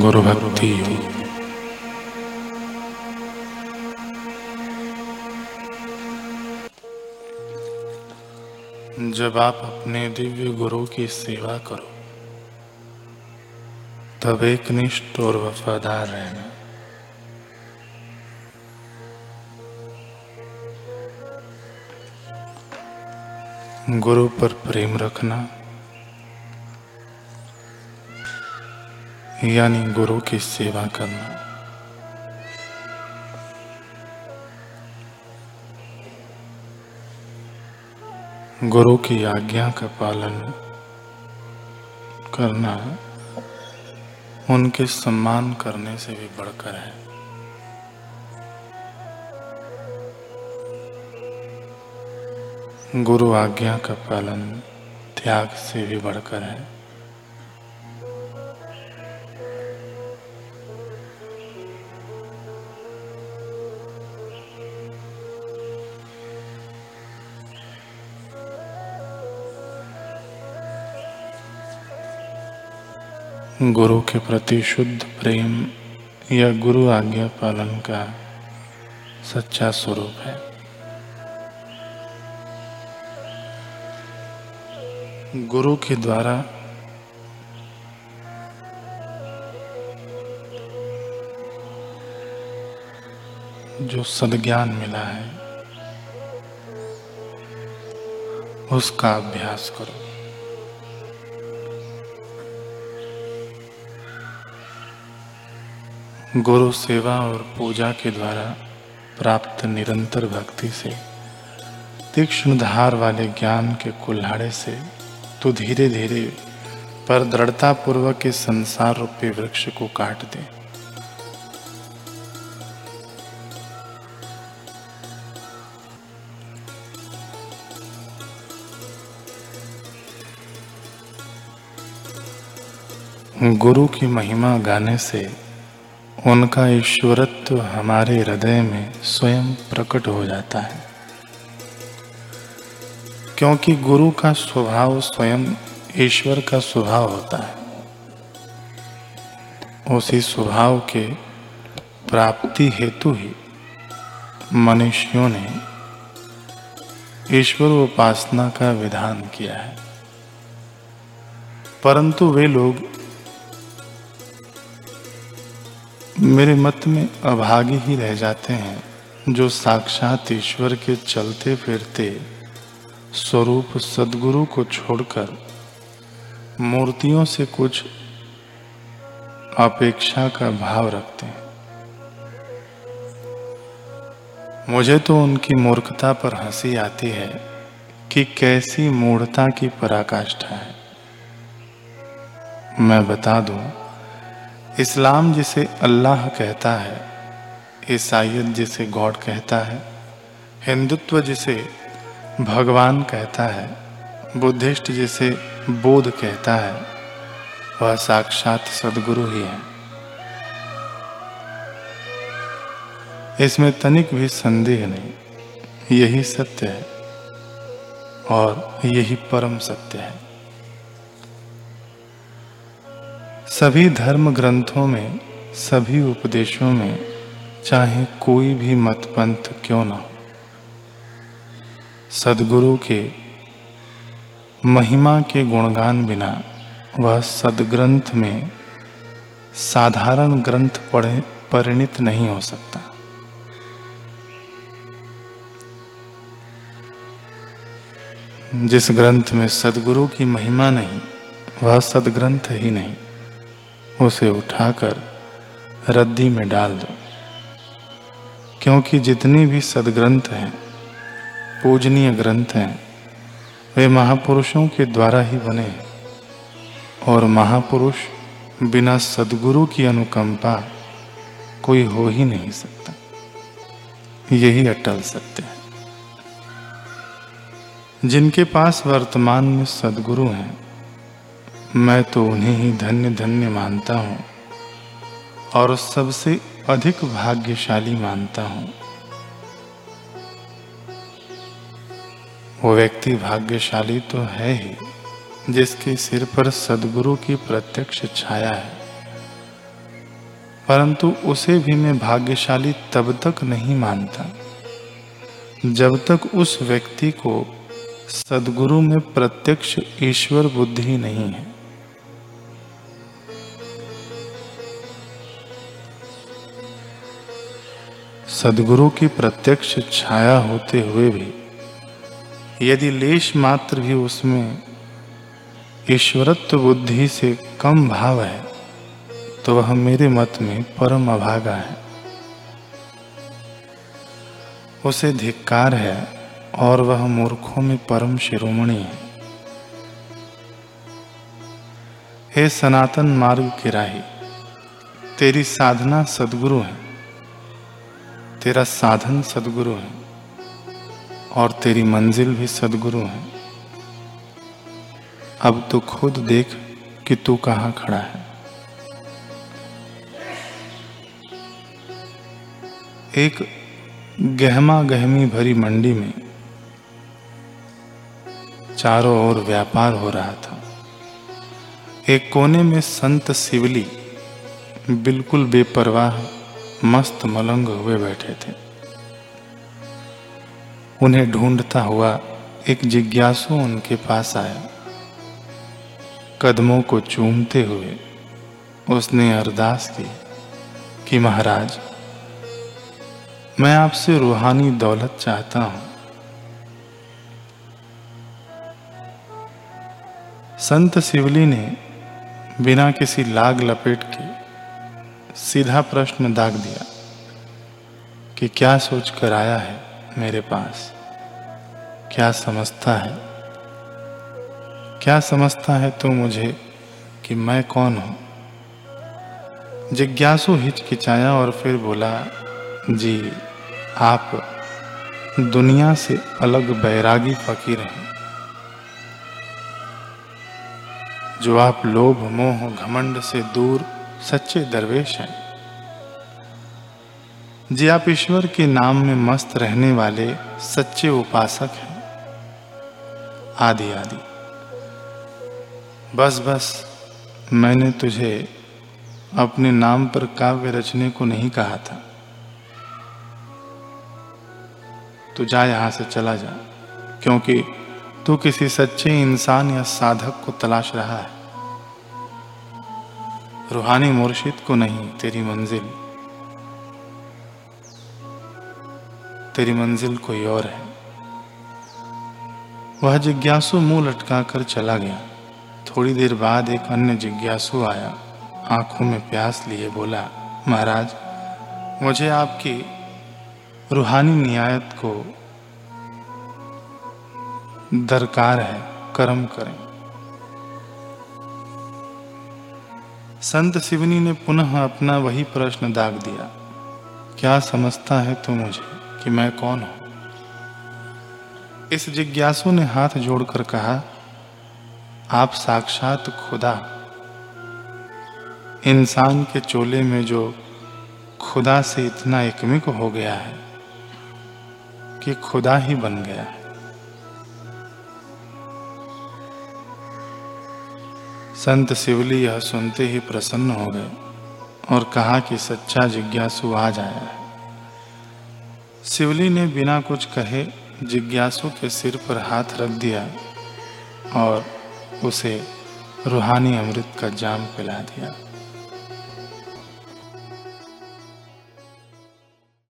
गुरु भक्ति जब आप अपने दिव्य गुरु की सेवा करो, तब एक निष्ठ और वफादार रहना। गुरु पर प्रेम रखना यानी गुरु की सेवा करना। गुरु की आज्ञा का पालन करना उनके सम्मान करने से भी बढ़कर है। गुरु आज्ञा का पालन त्याग से भी बढ़कर है। गुरु के प्रति शुद्ध प्रेम या गुरु आज्ञा पालन का सच्चा स्वरूप है। गुरु के द्वारा जो सदज्ञान मिला है, उसका अभ्यास करो। गुरु सेवा और पूजा के द्वारा प्राप्त निरंतर भक्ति से तीक्ष्ण धार वाले ज्ञान के कुल्हाड़े से तो धीरे धीरे पर दृढ़ता पूर्वक इस संसार रूपी वृक्ष को काट दे। गुरु की महिमा गाने से उनका ईश्वरत्व हमारे हृदय में स्वयं प्रकट हो जाता है। क्योंकि गुरु का स्वभाव स्वयं ईश्वर का स्वभाव होता है। उसी स्वभाव के प्राप्ति हेतु ही मनुष्यों ने ईश्वर उपासना का विधान किया है। परंतु वे लोग मेरे मत में अभागी ही रह जाते हैं, जो साक्षात ईश्वर के चलते फिरते स्वरूप सदगुरु को छोड़कर। मूर्तियों से कुछ अपेक्षा का भाव रखते हैं। मुझे तो उनकी मूर्खता पर हँसी आती है कि कैसी मूढ़ता की पराकाष्ठा है। मैं बता दूँ इस्लाम जिसे अल्लाह कहता है ईसाइत जिसे गॉड कहता है, हिंदुत्व जिसे भगवान कहता है, बुद्धिस्ट जिसे बोध कहता है, वह साक्षात सदगुरु ही है। इसमें तनिक भी संदेह नहीं, यही सत्य है और यही परम सत्य है। सभी धर्म ग्रंथों में, सभी उपदेशों में, चाहे कोई भी मत पंथ क्यों ना हो। सदगुरु के महिमा के गुणगान बिना वह सदग्रंथ में साधारण ग्रंथ पढ़े, परिणित नहीं हो सकता। जिस ग्रंथ में सदगुरु की महिमा नहीं, वह सदग्रंथ ही नहीं। उसे उठाकर रद्दी में डाल दो। क्योंकि जितनी भी सदग्रंथ हैं, पूजनीय ग्रंथ हैं, वे महापुरुषों के द्वारा ही बने हैं। और महापुरुष बिना सदगुरु की अनुकंपा कोई हो ही नहीं सकता। यही अटल सत्य है। जिनके पास वर्तमान में सदगुरु हैं मैं तो उन्हें ही धन्य धन्य मानता हूँ और सबसे अधिक भाग्यशाली मानता हूँ। वो व्यक्ति भाग्यशाली तो है ही, जिसके सिर पर सदगुरु की प्रत्यक्ष छाया है। परंतु उसे भी मैं भाग्यशाली तब तक नहीं मानता, जब तक उस व्यक्ति को सदगुरु में प्रत्यक्ष ईश्वर बुद्धि नहीं है। सदगुरु की प्रत्यक्ष छाया होते हुए भी, यदि लेश मात्र भी उसमें ईश्वरत्व बुद्धि से कम भाव है तो वह मेरे मत में परम अभागा है। उसे धिक्कार है और वह मूर्खों में परम शिरोमणि है। हे सनातन मार्ग की राही, तेरी साधना सदगुरु है। तेरा साधन सदगुरु है और तेरी मंजिल भी सदगुरु है। अब तो खुद देख कि तू कहाँ खड़ा है। एक गहमा गहमी भरी मंडी में चारों ओर व्यापार हो रहा था। एक कोने में संत शिवली बिल्कुल बेपरवाह मस्त मलंग हुए बैठे थे। उन्हें ढूंढता हुआ एक जिज्ञासु उनके पास आया। कदमों को चूमते हुए उसने अरदास की कि, महाराज, मैं आपसे रूहानी दौलत चाहता हूँ। संत शिवली ने बिना किसी लाग लपेट के सीधा प्रश्न दाग दिया कि क्या सोच कर आया है मेरे पास? क्या समझता है? क्या समझता है तू मुझे कि मैं कौन हूँ? जिज्ञासु हिचकिचाया और फिर बोला, जी, आप दुनिया से अलग बैरागी फकीर हैं। जो आप लोभ, मोह, घमंड से दूर सच्चे दरवेश हैं। जी आप ईश्वर के नाम में मस्त रहने वाले सच्चे उपासक हैं। आदि आदि। बस बस, मैंने तुझे अपने नाम पर काव्य रचने को नहीं कहा था। तू जा यहाँ से चला जा, क्योंकि तू किसी सच्चे इंसान या साधक को तलाश रहा है। रूहानी मुर्शिद को नहीं, तेरी मंजिल। तेरी मंजिल कोई और है। वह जिज्ञासु मुँह लटकाकर चला गया। थोड़ी देर बाद एक अन्य जिज्ञासु आया। आँखों में प्यास लिए बोला, महाराज, मुझे आपकी रूहानी नियायत को दरकार है, कर्म करें। संत शिवनी ने पुनः अपना वही प्रश्न दाग दिया। क्या समझता है तू मुझे कि मैं कौन हूँ? इस जिज्ञासु ने हाथ जोड़कर कहा, आप साक्षात खुदा। इंसान के चोले में जो खुदा से इतना एकमिक हो गया है कि खुदा ही बन गया है। संत शिवली यह सुनते ही प्रसन्न हो गए और कहा कि सच्चा जिज्ञासु आ जाया है शिवली ने बिना कुछ कहे जिज्ञासु के सिर पर हाथ रख दिया और उसे रूहानी अमृत का जाम पिला दिया।